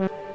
Mm-hmm.